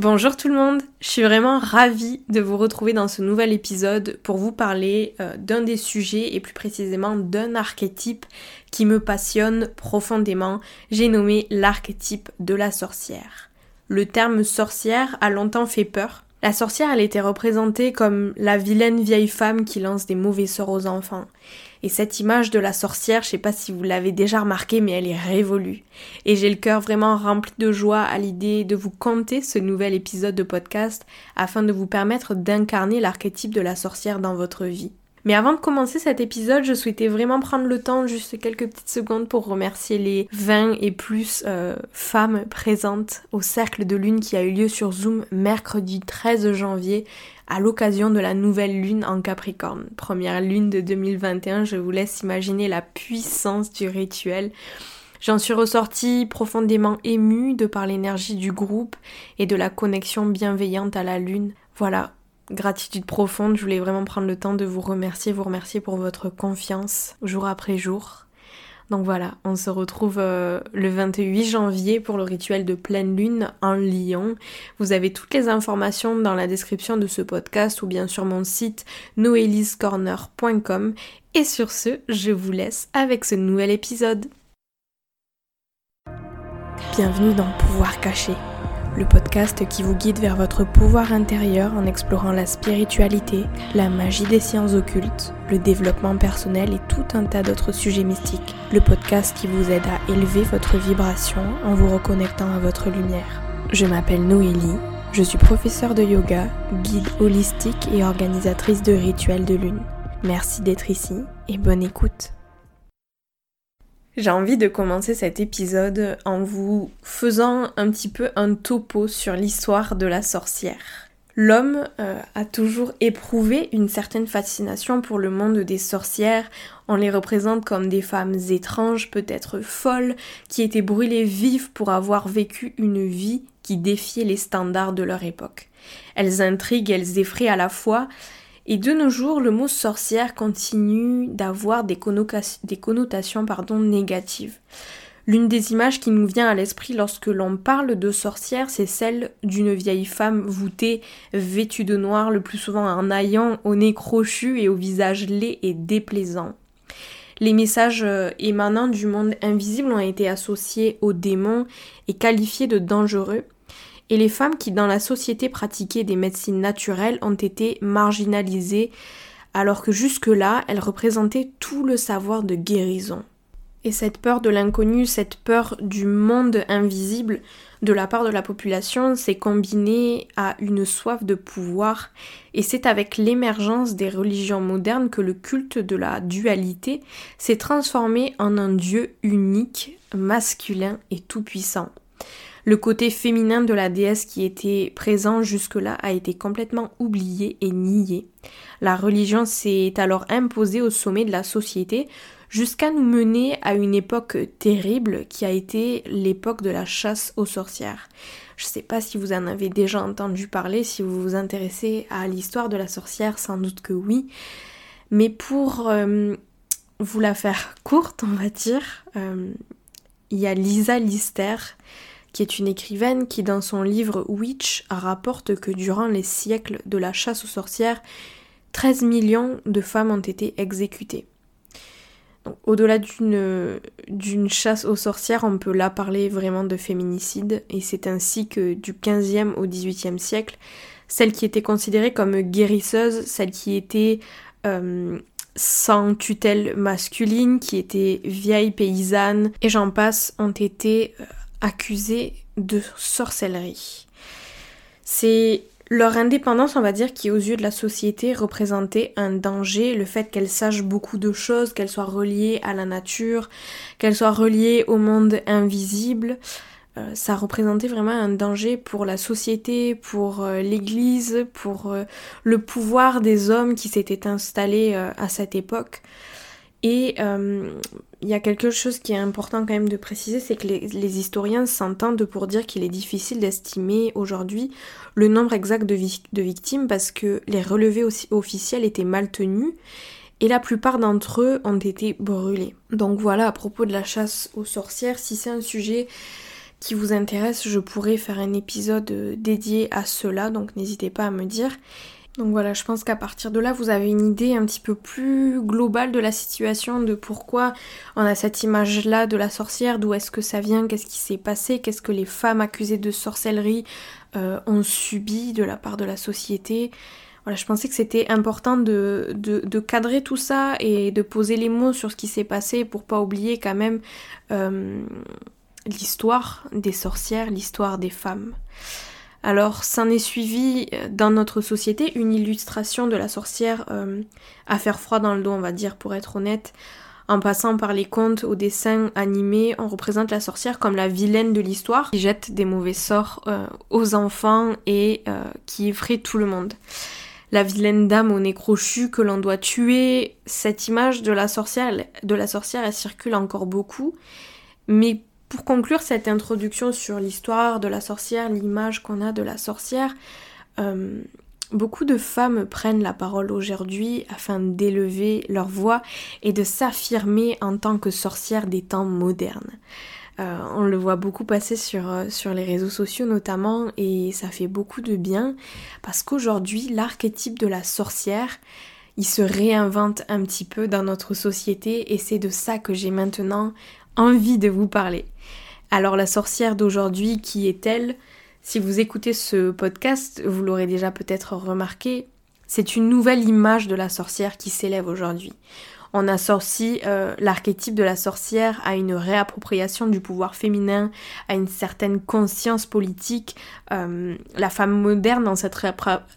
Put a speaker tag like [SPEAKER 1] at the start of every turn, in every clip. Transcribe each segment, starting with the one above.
[SPEAKER 1] Bonjour tout le monde, je suis vraiment ravie de vous retrouver dans ce nouvel épisode pour vous parler euh, d'un des sujets et plus précisément d'un archétype qui me passionne profondément. J'ai nommé l'archétype de la sorcière. Le terme sorcière a longtemps fait peur la sorcière, elle était représentée comme la vilaine vieille femme qui lance des mauvais sorts aux enfants. Et cette image de la sorcière, je sais pas si vous l'avez déjà remarqué, mais elle est révolue. Et j'ai le cœur vraiment rempli de joie à l'idée de vous conter ce nouvel épisode de podcast afin de vous permettre d'incarner l'archétype de la sorcière dans votre vie. Mais avant de commencer cet épisode, je souhaitais vraiment prendre le temps, juste quelques petites secondes, pour remercier les 20 et plus euh, femmes présentes au cercle de lune qui a eu lieu sur Zoom mercredi 13 janvier à l'occasion de la nouvelle lune en Capricorne. Première lune de 2021, je vous laisse imaginer la puissance du rituel. J'en suis ressortie profondément émue de par l'énergie du groupe et de la connexion bienveillante à la lune. Voilà, gratitude profonde. Je voulais vraiment prendre le temps de vous remercier, vous remercier pour votre confiance jour après jour. Donc voilà, on se retrouve euh, le 28 janvier pour le rituel de pleine lune en Lyon. Vous avez toutes les informations dans la description de ce podcast ou bien sur mon site noeliscorner.com. Et sur ce, je vous laisse avec ce nouvel épisode. Bienvenue dans Pouvoir caché le podcast qui vous guide vers votre pouvoir intérieur en explorant la spiritualité, la magie des sciences occultes, le développement personnel et tout un tas d'autres sujets mystiques. Le podcast qui vous aide à élever votre vibration en vous reconnectant à votre lumière. Je m'appelle Noélie, je suis professeure de yoga, guide holistique et organisatrice de rituels de lune. Merci d'être ici et bonne écoute. J'ai envie de commencer cet épisode en vous faisant un petit peu un topo sur l'histoire de la sorcière. L'homme euh, a toujours éprouvé une certaine fascination pour le monde des sorcières. On les représente comme des femmes étranges, peut-être folles, qui étaient brûlées vives pour avoir vécu une vie qui défiait les standards de leur époque. Elles intriguent, elles effraient à la fois, et de nos jours, le mot sorcière continue d'avoir des, connotations négatives. L'une des images qui nous vient à l'esprit lorsque l'on parle de sorcière, c'est celle d'une vieille femme voûtée, vêtue de noir, le plus souvent en aillant, au nez crochu et au visage laid et déplaisant. Les messages euh, émanant du monde invisible ont été associés aux démons et qualifiés de dangereux, et les femmes qui dans la société pratiquaient des médecines naturelles ont été marginalisées alors que jusque-là elles représentaient tout le savoir de guérison. Et cette peur de l'inconnu, cette peur du monde invisible de la part de la population s'est combinée à une soif de pouvoir et c'est avec l'émergence des religions modernes que le culte de la dualité s'est transformé en un dieu unique, masculin et tout-puissant. Le côté féminin de la déesse qui était présent jusque-là a été complètement oublié et nié. La religion s'est alors imposée au sommet de la société jusqu'à nous mener à une époque terrible qui a été l'époque de la chasse aux sorcières. Je ne sais pas si vous en avez déjà entendu parler, si vous vous intéressez à l'histoire de la sorcière, sans doute que oui. Mais pour euh, vous la faire courte, on va dire, euh, il y a Lisa Lister qui est une écrivaine qui dans son livre Witch rapporte que durant les siècles de la chasse aux sorcières, 13 millions de femmes ont été exécutées. Au-delà d'une chasse aux sorcières, on peut là parler vraiment de féminicide, et c'est ainsi que du 15e au 18e siècle, celles qui étaient considérées comme guérisseuses, celles qui étaient euh, sans tutelle masculine, qui étaient vieilles paysannes, et j'en passe, ont été accusées de sorcellerie. C'est leur indépendance, on va dire, qui aux yeux de la société représentait un danger, le fait qu'elles sachent beaucoup de choses, qu'elles soient reliées à la nature, qu'elles soient reliées au monde invisible, euh, ça représentait vraiment un danger pour la société, pour euh, l'Église, pour euh, le pouvoir des hommes qui s'étaient installés à cette époque. Et il y a quelque chose qui est important quand même de préciser, c'est que les, historiens s'entendent pour dire qu'il est difficile d'estimer aujourd'hui le nombre exact de, victimes parce que les relevés officiels étaient mal tenus et la plupart d'entre eux ont été brûlés. Donc voilà, à propos de la chasse aux sorcières, si c'est un sujet qui vous intéresse, je pourrais faire un épisode euh, dédié à cela, donc n'hésitez pas à me dire. Donc voilà, je pense qu'à partir de là, vous avez une idée un petit peu plus globale de la situation, de pourquoi on a cette image-là de la sorcière, d'où est-ce que ça vient, qu'est-ce qui s'est passé, qu'est-ce que les femmes accusées de sorcellerie euh, ont subi de la part de la société. Voilà, je pensais que c'était important de, cadrer tout ça et de poser les mots sur ce qui s'est passé pour pas oublier quand même euh, l'histoire des sorcières, l'histoire des femmes. Alors, s'en est suivi euh, dans notre société une illustration de la sorcière euh, à faire froid dans le dos, on va dire, pour être honnête. En passant par les contes aux dessins animés, on représente la sorcière comme la vilaine de l'histoire, qui jette des mauvais sorts euh, aux enfants et qui effraie tout le monde. La vilaine dame au nez crochu que l'on doit tuer, cette image de la sorcière, de la sorcière, elle circule encore beaucoup, mais pour conclure cette introduction sur l'histoire de la sorcière, l'image qu'on a de la sorcière, euh, beaucoup de femmes prennent la parole aujourd'hui afin d'élever leur voix et de s'affirmer en tant que sorcière des temps modernes. Euh, on le voit beaucoup passer sur, euh, sur les réseaux sociaux notamment et ça fait beaucoup de bien parce qu'aujourd'hui l'archétype de la sorcière il se réinvente un petit peu dans notre société et c'est de ça que j'ai maintenant envie de vous parler. Alors la sorcière d'aujourd'hui, qui est-elle? Si vous écoutez ce podcast, vous l'aurez déjà peut-être remarqué, c'est une nouvelle image de la sorcière qui s'élève aujourd'hui. On associe euh, l'archétype de la sorcière à une réappropriation du pouvoir féminin, à une certaine conscience politique. Euh, la femme moderne, dans cette,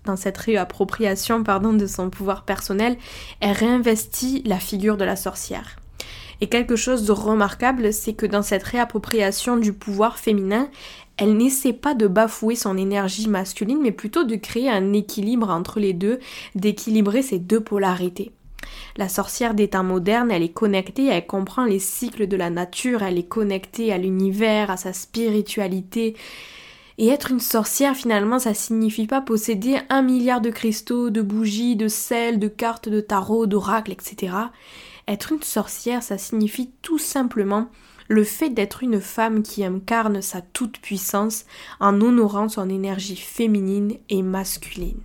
[SPEAKER 1] dans cette réappropriation pardon, de son pouvoir personnel, elle réinvestit la figure de la sorcière. Et quelque chose de remarquable, c'est que dans cette réappropriation du pouvoir féminin, elle n'essaie pas de bafouer son énergie masculine, mais plutôt de créer un équilibre entre les deux, d'équilibrer ces deux polarités. La sorcière des temps modernes, elle est connectée, elle comprend les cycles de la nature, elle est connectée à l'univers, à sa spiritualité. Et être une sorcière, finalement, ça signifie pas posséder un milliard de cristaux, de bougies, de sel, de cartes de tarot, d'oracles, etc. Être une sorcière, ça signifie tout simplement le fait d'être une femme qui incarne sa toute-puissance en honorant son énergie féminine et masculine.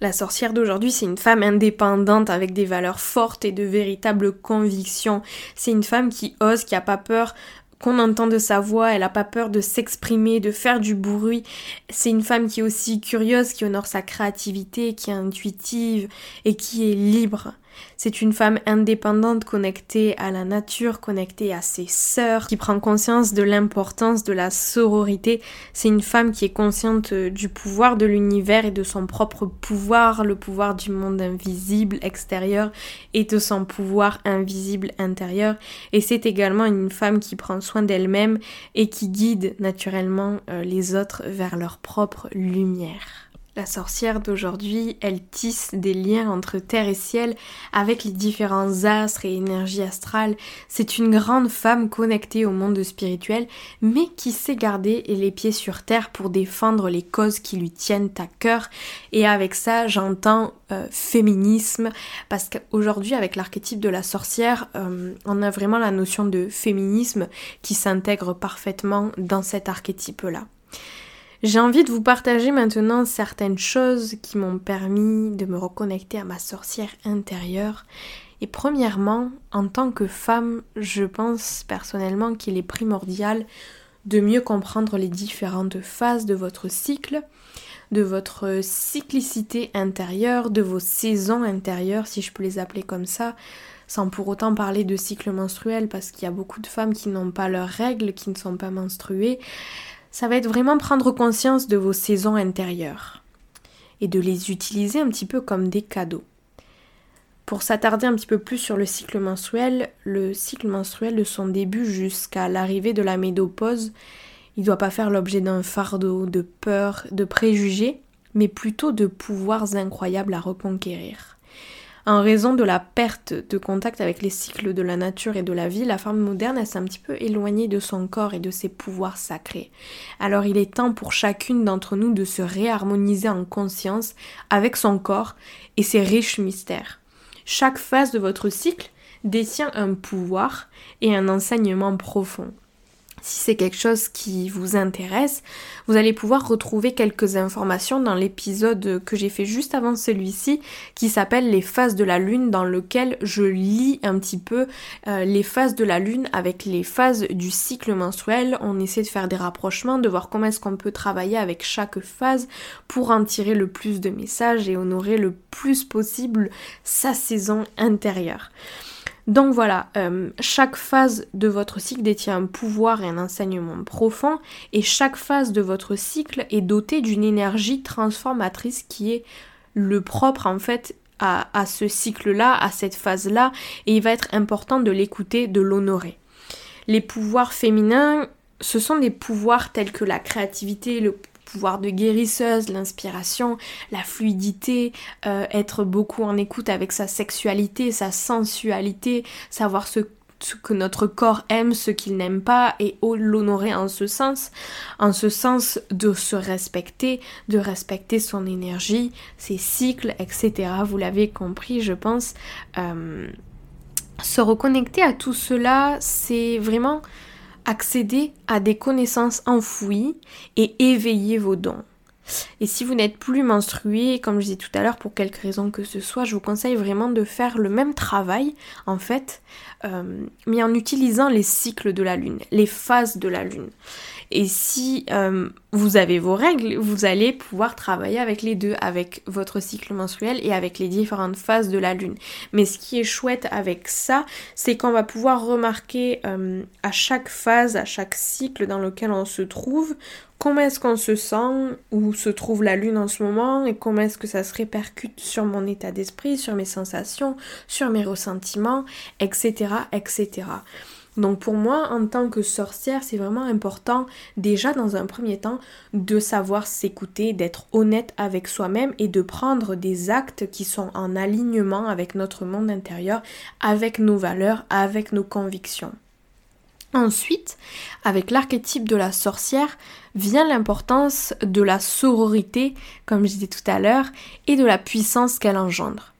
[SPEAKER 1] La sorcière d'aujourd'hui, c'est une femme indépendante avec des valeurs fortes et de véritables convictions. C'est une femme qui ose, qui a pas peur qu'on entende sa voix, elle a pas peur de s'exprimer, de faire du bruit. C'est une femme qui est aussi curieuse, qui honore sa créativité, qui est intuitive et qui est libre. C'est une femme indépendante, connectée à la nature, connectée à ses sœurs, qui prend conscience de l'importance de la sororité. C'est une femme qui est consciente euh, du pouvoir de l'univers et de son propre pouvoir, le pouvoir du monde invisible extérieur et de son pouvoir invisible intérieur. Et c'est également une femme qui prend soin d'elle-même et qui guide naturellement euh, les autres vers leur propre lumière. La sorcière d'aujourd'hui, elle tisse des liens entre terre et ciel avec les différents astres et énergies astrales. C'est une grande femme connectée au monde spirituel, mais qui sait garder les pieds sur terre pour défendre les causes qui lui tiennent à cœur. Et avec ça, j'entends euh, féminisme, parce qu'aujourd'hui, avec l'archétype de la sorcière, euh, on a vraiment la notion de féminisme qui s'intègre parfaitement dans cet archétype-là. J'ai envie de vous partager maintenant certaines choses qui m'ont permis de me reconnecter à ma sorcière intérieure. Et premièrement, en tant que femme, je pense personnellement qu'il est primordial de mieux comprendre les différentes phases de votre cycle, de votre cyclicité intérieure, de vos saisons intérieures, si je peux les appeler comme ça, sans pour autant parler de cycle menstruel, parce qu'il y a beaucoup de femmes qui n'ont pas leurs règles, qui ne sont pas menstruées ça va être vraiment prendre conscience de vos saisons intérieures et de les utiliser un petit peu comme des cadeaux. Pour s'attarder un petit peu plus sur le cycle menstruel, le cycle menstruel de son début jusqu'à l'arrivée de la ménopause, il ne doit pas faire l'objet d'un fardeau, de peur, de préjugés, mais plutôt de pouvoirs incroyables à reconquérir. En raison de la perte de contact avec les cycles de la nature et de la vie, la femme moderne s'est un petit peu éloignée de son corps et de ses pouvoirs sacrés. Alors il est temps pour chacune d'entre nous de se réharmoniser en conscience avec son corps et ses riches mystères. Chaque phase de votre cycle détient un pouvoir et un enseignement profond. Si c'est quelque chose qui vous intéresse, vous allez pouvoir retrouver quelques informations dans l'épisode que j'ai fait juste avant celui-ci qui s'appelle les phases de la lune dans lequel je lis un petit peu euh, les phases de la lune avec les phases du cycle menstruel. On essaie de faire des rapprochements, de voir comment est-ce qu'on peut travailler avec chaque phase pour en tirer le plus de messages et honorer le plus possible sa saison intérieure. Donc voilà, euh, chaque phase de votre cycle détient un pouvoir et un enseignement profond, et chaque phase de votre cycle est dotée d'une énergie transformatrice qui est le propre en fait à, à ce cycle-là, à cette phase-là, et il va être important de l'écouter, de l'honorer. Les pouvoirs féminins, ce sont des pouvoirs tels que la créativité, le pouvoir de guérisseuse, l'inspiration, la fluidité, euh, être beaucoup en écoute avec sa sexualité, sa sensualité, savoir ce que notre corps aime, ce qu'il n'aime pas, et l'honorer en ce sens, en ce sens de se respecter, de respecter son énergie, ses cycles, etc. Vous l'avez compris, je pense. Euh, se reconnecter à tout cela, c'est vraiment accéder à des connaissances enfouies et éveiller vos dons. Et si vous n'êtes plus menstrué, comme je disais tout à l'heure, pour quelque raison que ce soit, je vous conseille vraiment de faire le même travail, en fait, euh, mais en utilisant les cycles de la Lune, les phases de la Lune. Et si euh, vous avez vos règles, vous allez pouvoir travailler avec les deux, avec votre cycle menstruel et avec les différentes phases de la lune. Mais ce qui est chouette avec ça, c'est qu'on va pouvoir remarquer euh, à chaque phase, à chaque cycle dans lequel on se trouve, comment est-ce qu'on se sent, où se trouve la lune en ce moment, et comment est-ce que ça se répercute sur mon état d'esprit, sur mes sensations, sur mes ressentiments, etc. etc. Donc pour moi, en tant que sorcière, c'est vraiment important déjà dans un premier temps de savoir s'écouter, d'être honnête avec soi-même et de prendre des actes qui sont en alignement avec notre monde intérieur, avec nos valeurs, avec nos convictions. Ensuite, avec l'archétype de la sorcière, vient l'importance de la sororité, comme je disais tout à l'heure, et de la puissance qu'elle engendre.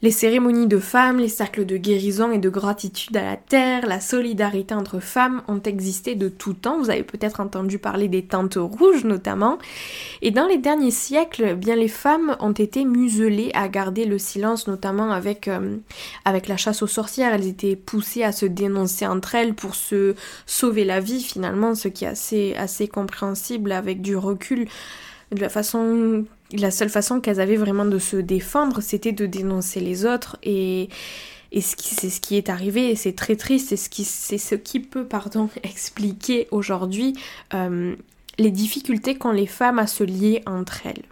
[SPEAKER 1] Les cérémonies de femmes, les cercles de guérison et de gratitude à la terre, la solidarité entre femmes ont existé de tout temps. Vous avez peut-être entendu parler des tentes rouges notamment. Et dans les derniers siècles, eh bien les femmes ont été muselées à garder le silence, notamment avec, euh, avec la chasse aux sorcières. Elles étaient poussées à se dénoncer entre elles pour se sauver la vie finalement, ce qui est assez, assez compréhensible avec du recul de la façon la seule façon qu'elles avaient vraiment de se défendre, c'était de dénoncer les autres et, et c'est ce qui est arrivé et c'est très triste, c'est ce qui, c'est ce qui peut pardon, expliquer aujourd'hui euh, les difficultés qu'ont les femmes à se lier entre elles.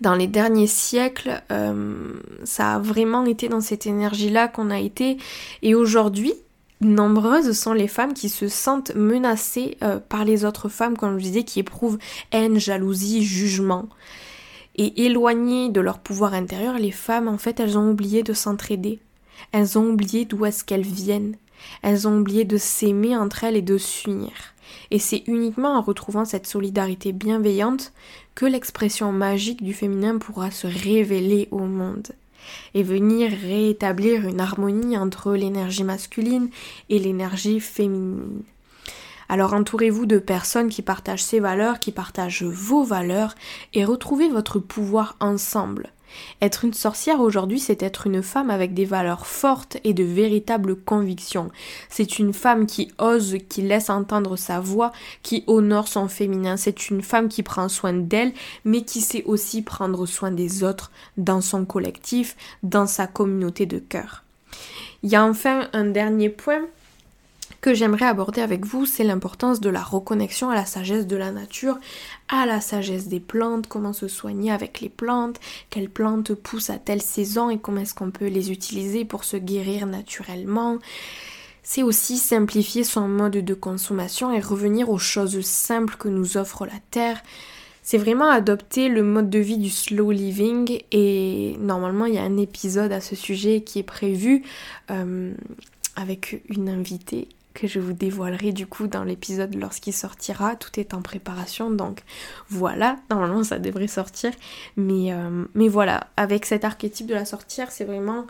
[SPEAKER 1] Dans les derniers siècles, euh, ça a vraiment été dans cette énergie-là qu'on a été et aujourd'hui, nombreuses sont les femmes qui se sentent menacées euh, par les autres femmes, comme je disais, qui éprouvent haine, jalousie, jugement. Et éloignées de leur pouvoir intérieur, les femmes, en fait, elles ont oublié de s'entraider. Elles ont oublié d'où est-ce qu'elles viennent. Elles ont oublié de s'aimer entre elles et de s'unir. Et c'est uniquement en retrouvant cette solidarité bienveillante que l'expression magique du féminin pourra se révéler au monde et venir rétablir une harmonie entre l'énergie masculine et l'énergie féminine. Alors entourez-vous de personnes qui partagent ces valeurs, qui partagent vos valeurs et retrouvez votre pouvoir ensemble. Être une sorcière aujourd'hui, c'est être une femme avec des valeurs fortes et de véritables convictions. C'est une femme qui ose, qui laisse entendre sa voix, qui honore son féminin. C'est une femme qui prend soin d'elle, mais qui sait aussi prendre soin des autres dans son collectif, dans sa communauté de cœur. Il y a enfin un dernier point que j'aimerais aborder avec vous, c'est l'importance de la reconnexion à la sagesse de la nature, à la sagesse des plantes, comment se soigner avec les plantes, quelles plantes poussent à telle saison et comment est-ce qu'on peut les utiliser pour se guérir naturellement. C'est aussi simplifier son mode de consommation et revenir aux choses simples que nous offre la Terre. C'est vraiment adopter le mode de vie du slow living et normalement il y a un épisode à ce sujet qui est prévu euh, avec une invitée que je vous dévoilerai du coup dans l'épisode lorsqu'il sortira. Tout est en préparation, donc voilà, normalement ça devrait sortir. Mais, euh, mais voilà, avec cet archétype de la sortir, c'est vraiment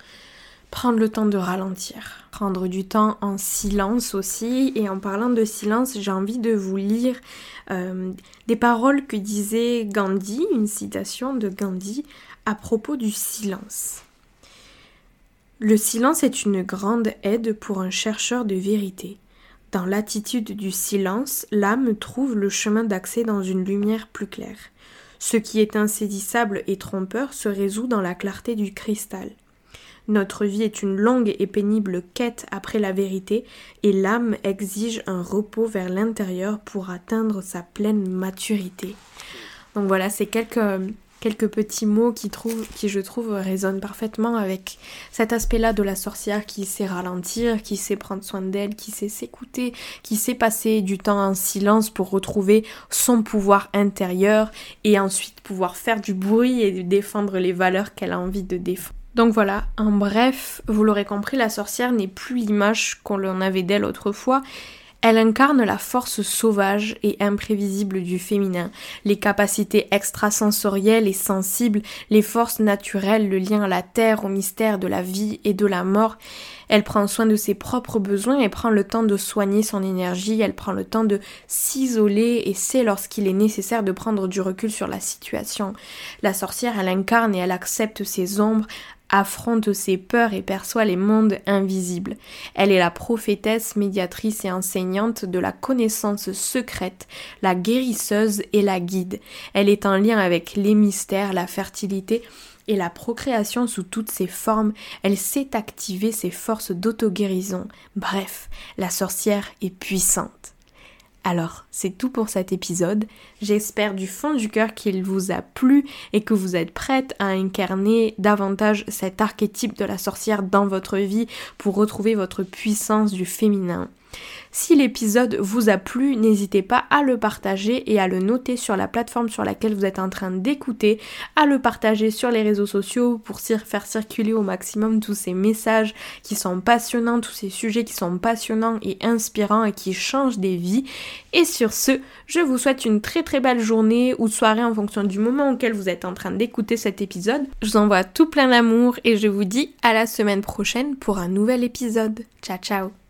[SPEAKER 1] prendre le temps de ralentir, prendre du temps en silence aussi. Et en parlant de silence, j'ai envie de vous lire euh, des paroles que disait Gandhi, une citation de Gandhi à propos du silence. Le silence est une grande aide pour un chercheur de vérité. Dans l'attitude du silence, l'âme trouve le chemin d'accès dans une lumière plus claire. Ce qui est insaisissable et trompeur se résout dans la clarté du cristal. Notre vie est une longue et pénible quête après la vérité, et l'âme exige un repos vers l'intérieur pour atteindre sa pleine maturité. Donc voilà, c'est quelques quelques petits mots qui, qui je trouve résonnent parfaitement avec cet aspect-là de la sorcière qui sait ralentir, qui sait prendre soin d'elle, qui sait s'écouter, qui sait passer du temps en silence pour retrouver son pouvoir intérieur et ensuite pouvoir faire du bruit et défendre les valeurs qu'elle a envie de défendre. Donc voilà, en bref, vous l'aurez compris, la sorcière n'est plus l'image qu'on en avait d'elle autrefois, elle incarne la force sauvage et imprévisible du féminin, les capacités extrasensorielles et sensibles, les forces naturelles, le lien à la terre, au mystère de la vie et de la mort. Elle prend soin de ses propres besoins et prend le temps de soigner son énergie, elle prend le temps de s'isoler et sait lorsqu'il est nécessaire de prendre du recul sur la situation. La sorcière, elle incarne et elle accepte ses ombres, affronte ses peurs et perçoit les mondes invisibles. Elle est la prophétesse, médiatrice et enseignante de la connaissance secrète, la guérisseuse et la guide. Elle est en lien avec les mystères, la fertilité et la procréation sous toutes ses formes, elle sait activer ses forces d'auto-guérison. Bref, la sorcière est puissante. Alors, c'est tout pour cet épisode. J'espère du fond du cœur qu'il vous a plu et que vous êtes prête à incarner davantage cet archétype de la sorcière dans votre vie pour retrouver votre puissance du féminin. Si l'épisode vous a plu, n'hésitez pas à le partager et à le noter sur la plateforme sur laquelle vous êtes en train d'écouter, à le partager sur les réseaux sociaux pour faire circuler au maximum tous ces messages qui sont passionnants, tous ces sujets qui sont passionnants et inspirants et qui changent des vies. Et sur ce, je vous souhaite une très très belle journée ou soirée en fonction du moment auquel vous êtes en train d'écouter cet épisode. Je vous envoie tout plein d'amour et je vous dis à la semaine prochaine pour un nouvel épisode. Ciao ciao